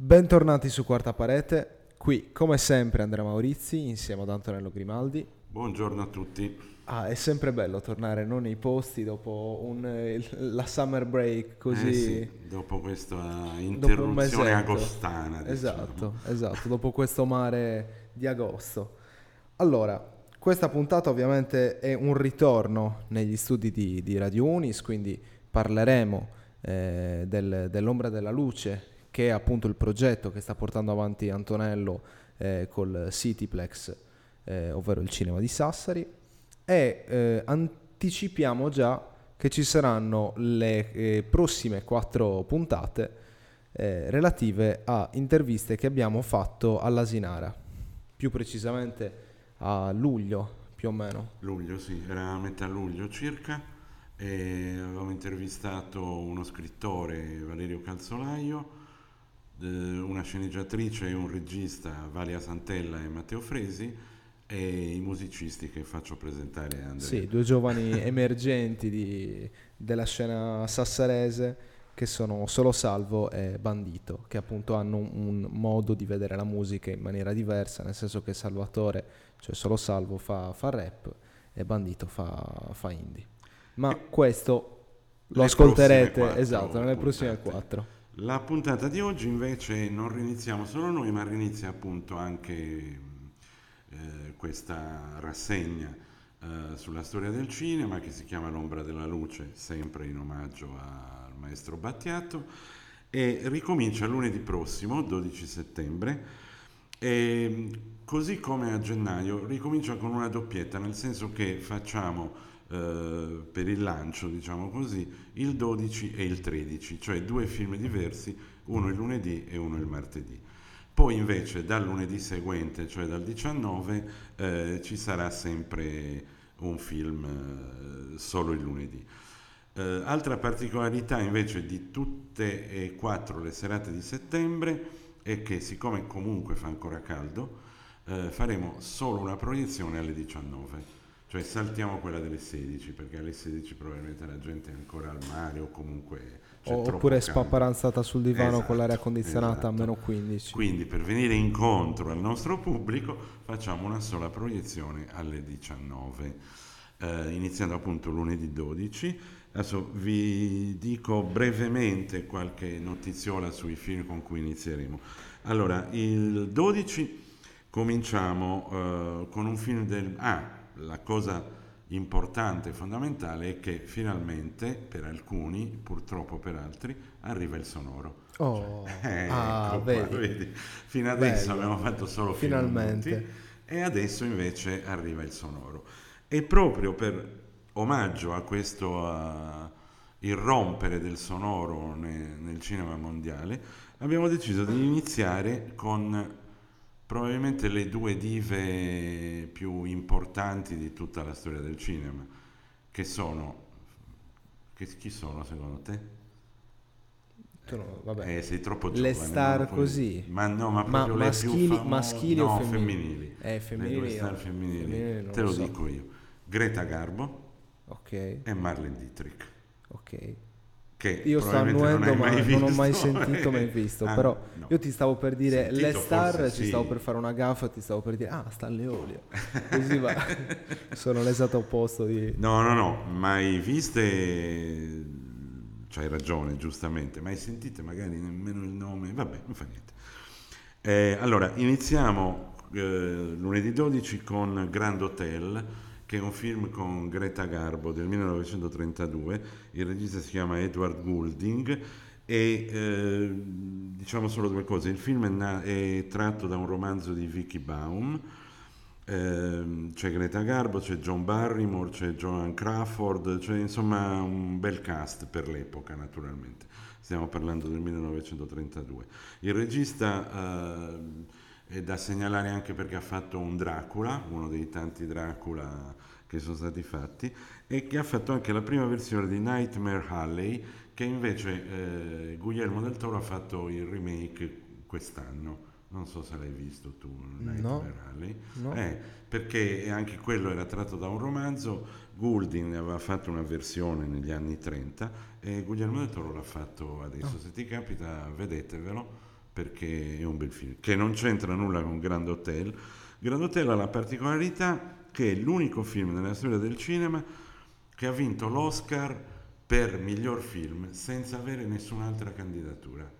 Bentornati su Quarta Parete, qui come sempre Andrea Maurizi insieme ad Antonello Grimaldi. Buongiorno a tutti. Ah, è sempre bello tornare non nei posti dopo un, la summer break così. Eh sì, dopo questa dopo interruzione mesetto. agostana. diciamo. Esatto, esatto, dopo questo mare di agosto. Allora, questa puntata ovviamente è un ritorno negli studi di, di Radio Unis, quindi parleremo eh, del- dell'ombra della luce, che è appunto il progetto che sta portando avanti Antonello eh, col Cityplex, eh, ovvero il cinema di Sassari, e eh, anticipiamo già che ci saranno le eh, prossime quattro puntate eh, relative a interviste che abbiamo fatto all'Asinara, più precisamente a luglio più o meno. Luglio, sì, era metà luglio circa. E avevamo intervistato uno scrittore, Valerio Calzolaio, una sceneggiatrice e un regista, Valia Santella e Matteo Fresi, e i musicisti che faccio presentare Andrea. Sì, due giovani emergenti di- della scena sassarese che sono Solo Salvo e Bandito, che appunto hanno un, un modo di vedere la musica in maniera diversa, nel senso che Salvatore, cioè Solo Salvo, fa, fa rap e Bandito fa, fa indie. Ma questo lo ascolterete, esatto, nelle prossime quattro. La puntata di oggi invece non riniziamo solo noi, ma rinizia appunto anche eh, questa rassegna eh, sulla storia del cinema che si chiama L'ombra della luce, sempre in omaggio al maestro Battiato, e ricomincia lunedì prossimo, 12 settembre, e così come a gennaio ricomincia con una doppietta, nel senso che facciamo eh, per il lancio, diciamo così, il 12 e il 13, cioè due film diversi, uno il lunedì e uno il martedì. Poi invece dal lunedì seguente, cioè dal 19, eh, ci sarà sempre un film eh, solo il lunedì. Eh, altra particolarità invece di tutte e quattro le serate di settembre è che siccome comunque fa ancora caldo, eh, faremo solo una proiezione alle 19. Cioè saltiamo quella delle 16 perché alle 16 probabilmente la gente è ancora al mare o comunque c'è troppo Oppure caldo. spapparanzata sul divano con Esatto, l'aria condizionata a esatto. meno 15. Quindi per venire incontro al nostro pubblico facciamo una sola proiezione alle 19, eh, iniziando appunto lunedì 12. Adesso vi dico brevemente qualche notiziola sui film con cui inizieremo. Allora, il 12 cominciamo eh, con un film del... Ah, la cosa importante e fondamentale è che finalmente per alcuni, purtroppo per altri, arriva il sonoro. Oh, Eh, ah, ecco qua, vedi. Fino adesso Bello. abbiamo fatto solo Finalmente. e adesso invece arriva il sonoro. E proprio per omaggio a questo uh, irrompere del sonoro ne- nel cinema mondiale, abbiamo deciso di iniziare con probabilmente le due dive più importanti di tutta la storia del cinema, che sono... Che, chi sono secondo te? Tu no, vabbè. Eh, sei troppo Le giovane. star lo puoi così. Ma no, ma Ma le maschili, famose- maschili no, o femminili? femminili? Eh, Le femminili. due star femminili. Femminili Te lo so. dico io. Greta Garbo Ok, e Marlene Dietrich. ok. Che Io sto annuendo, non ma non ho mai sentito, mai visto. Ah, però no. io ti stavo per dire Sentito le star, ci sì. stavo per fare una gaffa ti stavo per dire, ah, sta le olio. Così va. Sono l'esatto opposto di... No, no, no, mai viste, c'hai ragione, giustamente, mai sentite magari nemmeno il nome, vabbè, non fa niente. Eh, allora, iniziamo eh, lunedì 12 con Grand Hotel, che è un film con Greta Garbo del 1932, il regista si chiama Edward Goulding e eh, diciamo solo due cose, il film è, na- è tratto da un romanzo di Vicky Baum, Ehm, c'è Greta Garbo, c'è John Barrymore, c'è Joan Crawford, c'è insomma un bel cast per l'epoca naturalmente. Stiamo parlando del 1932. Il regista ehm, è da segnalare anche perché ha fatto un Dracula, uno dei tanti Dracula che sono stati fatti, e che ha fatto anche la prima versione di Nightmare Alley, che invece eh, Guillermo del Toro ha fatto il remake quest'anno. Non so se l'hai visto tu, Nightmare Alley. No. Eh, perché anche quello era tratto da un romanzo, Goulding aveva fatto una versione negli anni 30 e Guglielmo del Toro l'ha fatto adesso. Se ti capita, vedetevelo perché è un bel film, che non c'entra nulla con Grand Hotel. Grand Hotel ha la particolarità che è l'unico film nella storia del cinema che ha vinto l'Oscar per miglior film senza avere nessun'altra candidatura.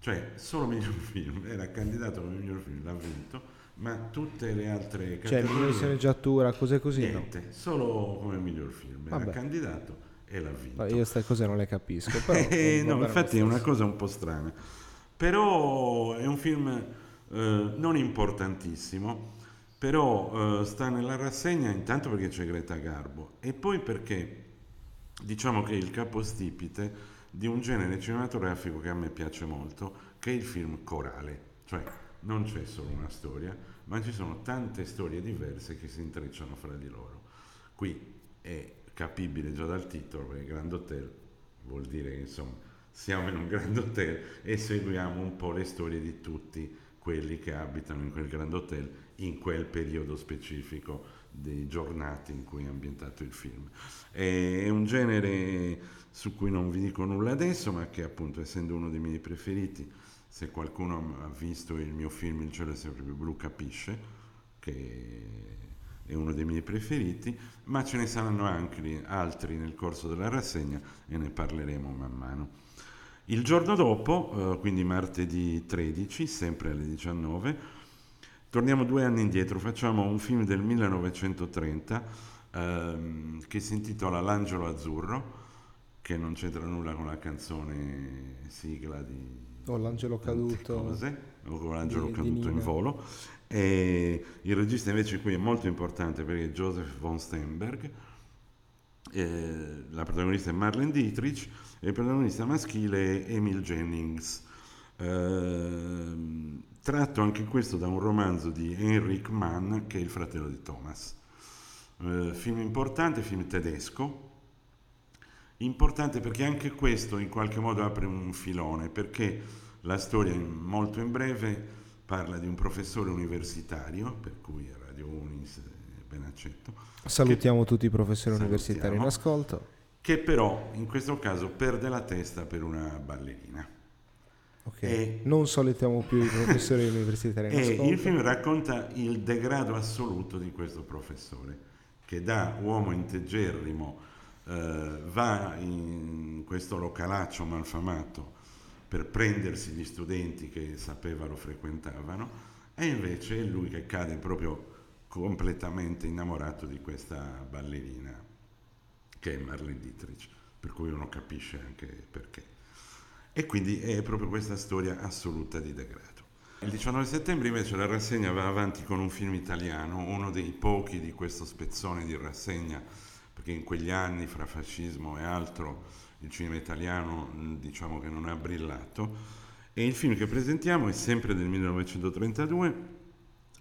Cioè, solo miglior film, era candidato come miglior film, l'ha vinto, ma tutte le altre cioè, categorie... Cioè, miglior sceneggiatura, cose così, niente, no? solo come miglior film, era Vabbè. candidato e l'ha vinto. Io queste cose non le capisco. Però eh, no, infatti è una cosa un po' strana. Però è un film eh, non importantissimo, però eh, sta nella rassegna intanto perché c'è Greta Garbo e poi perché diciamo che è il capostipite di un genere cinematografico che a me piace molto, che è il film corale, cioè non c'è solo una storia, ma ci sono tante storie diverse che si intrecciano fra di loro. Qui è capibile già dal titolo, perché Grand Hotel vuol dire che insomma siamo in un Grand Hotel e seguiamo un po' le storie di tutti quelli che abitano in quel Grand Hotel in quel periodo specifico di giornate in cui è ambientato il film. È un genere su cui non vi dico nulla adesso, ma che appunto essendo uno dei miei preferiti, se qualcuno ha visto il mio film Il cielo è sempre più blu capisce che è uno dei miei preferiti, ma ce ne saranno anche altri nel corso della rassegna e ne parleremo man mano. Il giorno dopo, eh, quindi martedì 13, sempre alle 19, torniamo due anni indietro, facciamo un film del 1930 ehm, che si intitola L'angelo azzurro, che non c'entra nulla con la canzone sigla di... O l'angelo caduto. Cose, o con l'angelo di, caduto di in volo e il regista invece qui è molto importante perché è Joseph von Steinberg, eh, la protagonista è Marlene Dietrich e il protagonista maschile è Emil Jennings. Eh, tratto anche questo da un romanzo di Heinrich Mann che è il fratello di Thomas. Eh, film importante, film tedesco, importante perché anche questo in qualche modo apre un filone, perché la storia molto in breve parla di un professore universitario, per cui Radio Unis ben accetto. Salutiamo che, tutti i professori universitari in ascolto. Che però in questo caso perde la testa per una ballerina. Ok, e, non salutiamo più i professori universitari in ascolto. E il film racconta il degrado assoluto di questo professore, che da uomo integerrimo eh, va in questo localaccio malfamato per prendersi gli studenti che sapeva lo frequentavano e invece è lui che cade proprio completamente innamorato di questa ballerina che è Marlene Dietrich, per cui uno capisce anche perché. E quindi è proprio questa storia assoluta di degrado. Il 19 settembre invece la rassegna va avanti con un film italiano, uno dei pochi di questo spezzone di rassegna, perché in quegli anni fra fascismo e altro il cinema italiano diciamo che non ha brillato e il film che presentiamo è sempre del 1932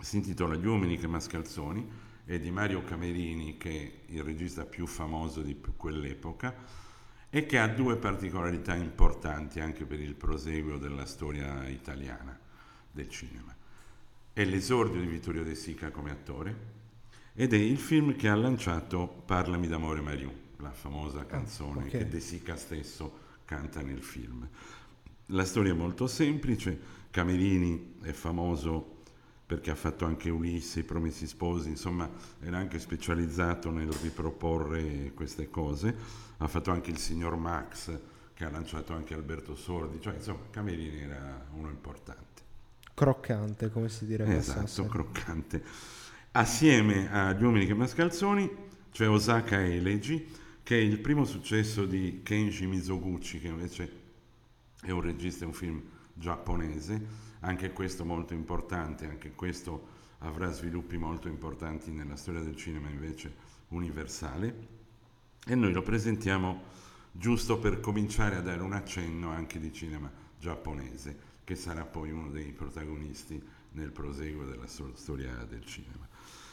si intitola Gli uomini che mascalzoni è di Mario Camerini che è il regista più famoso di quell'epoca e che ha due particolarità importanti anche per il proseguo della storia italiana del cinema. È l'esordio di Vittorio De Sica come attore ed è il film che ha lanciato Parlami d'amore Mariù la famosa ah, canzone ah, okay. che De Sica stesso canta nel film. La storia è molto semplice, Camerini è famoso perché ha fatto anche Ulisse, i Promessi Sposi, insomma era anche specializzato nel riproporre queste cose, ha fatto anche il signor Max che ha lanciato anche Alberto Sordi, cioè insomma Camerini era uno importante. Croccante, come si direbbe. Esatto, croccante. Assieme agli uomini che mascalzoni, cioè Osaka Elegy, che è il primo successo di Kenji Mizoguchi, che invece è un regista, un film giapponese, anche questo molto importante, anche questo avrà sviluppi molto importanti nella storia del cinema invece universale e noi lo presentiamo giusto per cominciare a dare un accenno anche di cinema giapponese, che sarà poi uno dei protagonisti nel proseguo della storia del cinema.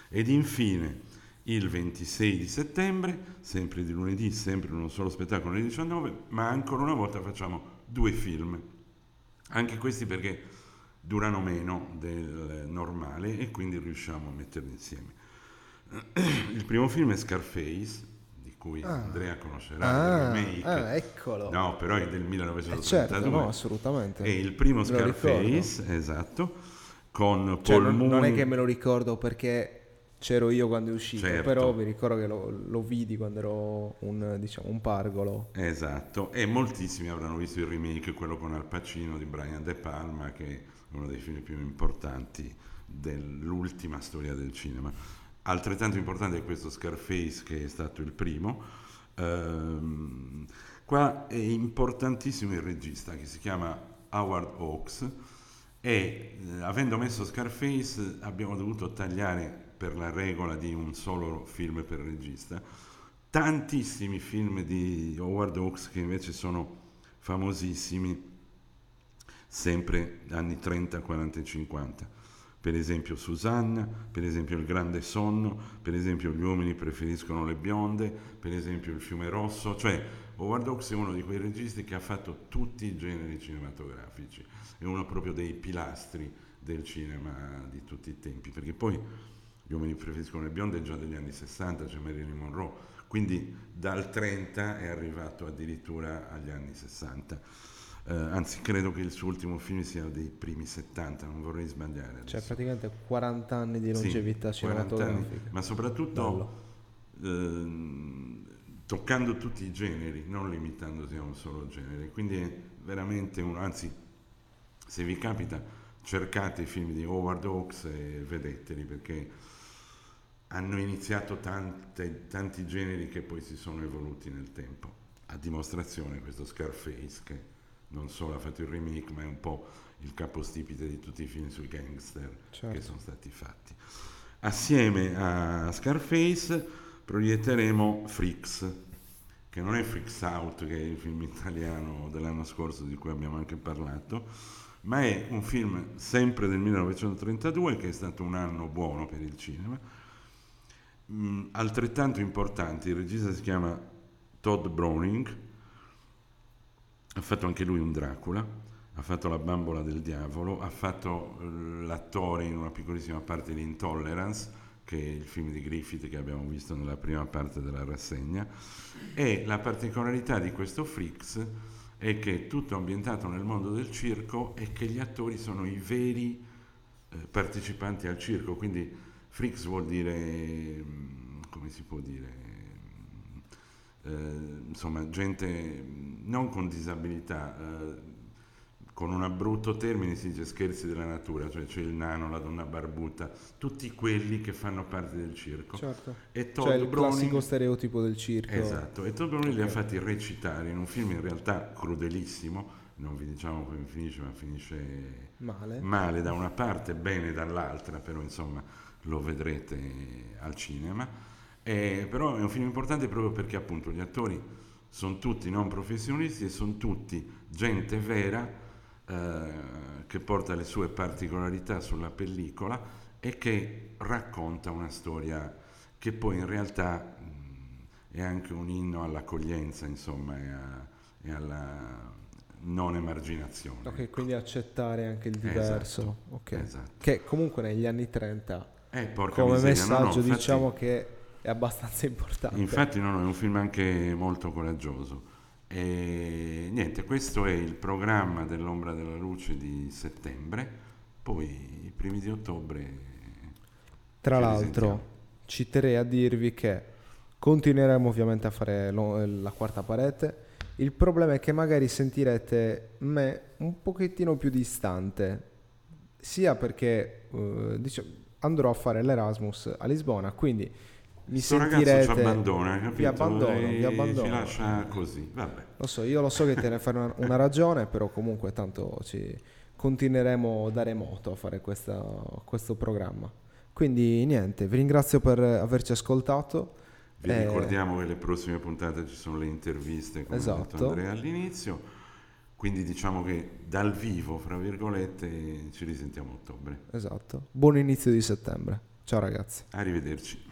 Ed infine il 26 di settembre, sempre di lunedì, sempre uno solo spettacolo alle 19, ma ancora una volta facciamo due film, anche questi perché durano meno del normale e quindi riusciamo a metterli insieme. Il primo film è Scarface di cui Ah. Andrea conoscerà Ah, il remake. ah, eccolo. No, però è del Eh, 1932. certo, no, assolutamente. È il primo Scarface, esatto, con Cioè, Paul non, non Mooney. è che me lo ricordo perché c'ero io quando è uscito, Certo. però mi ricordo che lo, lo vidi quando ero un, diciamo, un pargolo. Esatto, e moltissimi avranno visto il remake, quello con Al Pacino di Brian De Palma, che uno dei film più importanti dell'ultima storia del cinema. Altrettanto importante è questo Scarface, che è stato il primo. Ehm, qua è importantissimo il regista, che si chiama Howard Hawks, e eh, avendo messo Scarface abbiamo dovuto tagliare per la regola di un solo film per regista tantissimi film di Howard Hawks che invece sono famosissimi sempre anni 30, 40 e 50 per esempio Susanna, per esempio Il Grande Sonno, per esempio Gli uomini preferiscono le bionde, per esempio Il fiume rosso, cioè Howard Hawks è uno di quei registi che ha fatto tutti i generi cinematografici, è uno proprio dei pilastri del cinema di tutti i tempi, perché poi Gli uomini preferiscono le bionde è già degli anni 60, c'è Marilyn Monroe, quindi dal 30 è arrivato addirittura agli anni 60. Eh, anzi, credo che il suo ultimo film sia dei primi 70, non vorrei sbagliare. Cioè adesso. praticamente 40 anni di Sì, longevità 40 anni, cinematografica. ma soprattutto ehm, toccando tutti i generi, non limitandosi a un solo genere. Quindi è veramente un, anzi, se vi capita, cercate i film di Howard Hawks e vedeteli perché hanno iniziato tante- tanti generi che poi si sono evoluti nel tempo. A dimostrazione questo Scarface che non solo ha fatto il remake ma è un po' il capostipite di tutti i film sui gangster Certo. che sono stati fatti. Assieme a Scarface proietteremo Freaks, che non è Freaks Out, che è il film italiano dell'anno scorso di cui abbiamo anche parlato, ma è un film sempre del 1932 che è stato un anno buono per il cinema. Mm, altrettanto importante, il regista si chiama Todd Browning, ha fatto anche lui un Dracula, ha fatto La bambola del diavolo, ha fatto eh, l'attore in una piccolissima parte di Intolerance, che è il film di Griffith che abbiamo visto nella prima parte della rassegna, e la particolarità di questo Freaks è che è tutto ambientato nel mondo del circo e che gli attori sono i veri eh, partecipanti al circo, quindi Freaks vuol dire, mm, come si può dire, eh, insomma, gente mm, non con disabilità, eh, con un brutto termine si dice scherzi della natura, cioè c'è il nano, la donna barbuta, tutti quelli che fanno parte del circo. Certo. E Todd Cioè il Browning- classico stereotipo del circo. Esatto, e Todd Browning li ha fatti recitare in un film in realtà crudelissimo, non vi diciamo come finisce, ma finisce Male. male da una parte, bene dall'altra, però insomma lo vedrete al cinema. Eh, però è un film importante proprio perché appunto gli attori sono tutti non professionisti e sono tutti gente vera eh, che porta le sue particolarità sulla pellicola e che racconta una storia che poi in realtà mh, è anche un inno all'accoglienza, insomma, e, a- e alla non emarginazione. Ok, quindi accettare anche il diverso. Ok. Esatto. Che comunque negli anni 30 Eh, porca come miseria, no, no, messaggio infatti- diciamo che è abbastanza importante. Infatti no, no, è un film anche molto coraggioso. E niente, questo è il programma dell'ombra della luce di settembre, poi i primi di ottobre. Tra l'altro ci terrei a dirvi che continueremo ovviamente a fare lo- la quarta parete. Il problema è che magari sentirete me un pochettino più distante, sia perché eh, diciamo, andrò a fare l'Erasmus a Lisbona, quindi mi Questo sentirete... ragazzo ci abbandona, capito? Vi abbandono, E vi abbandono. Ci lascia così, vabbè. Lo so, io lo so che te ne fai una, una ragione, però comunque tanto ci continueremo da remoto a fare questa- questo programma. Quindi niente, vi ringrazio per averci ascoltato. Vi Eh, ricordiamo che le prossime puntate ci sono le interviste, come ha Esatto. detto Andrea all'inizio. Quindi diciamo che dal vivo, fra virgolette, ci risentiamo a ottobre. Esatto. Buon inizio di settembre. Ciao ragazzi. Arrivederci.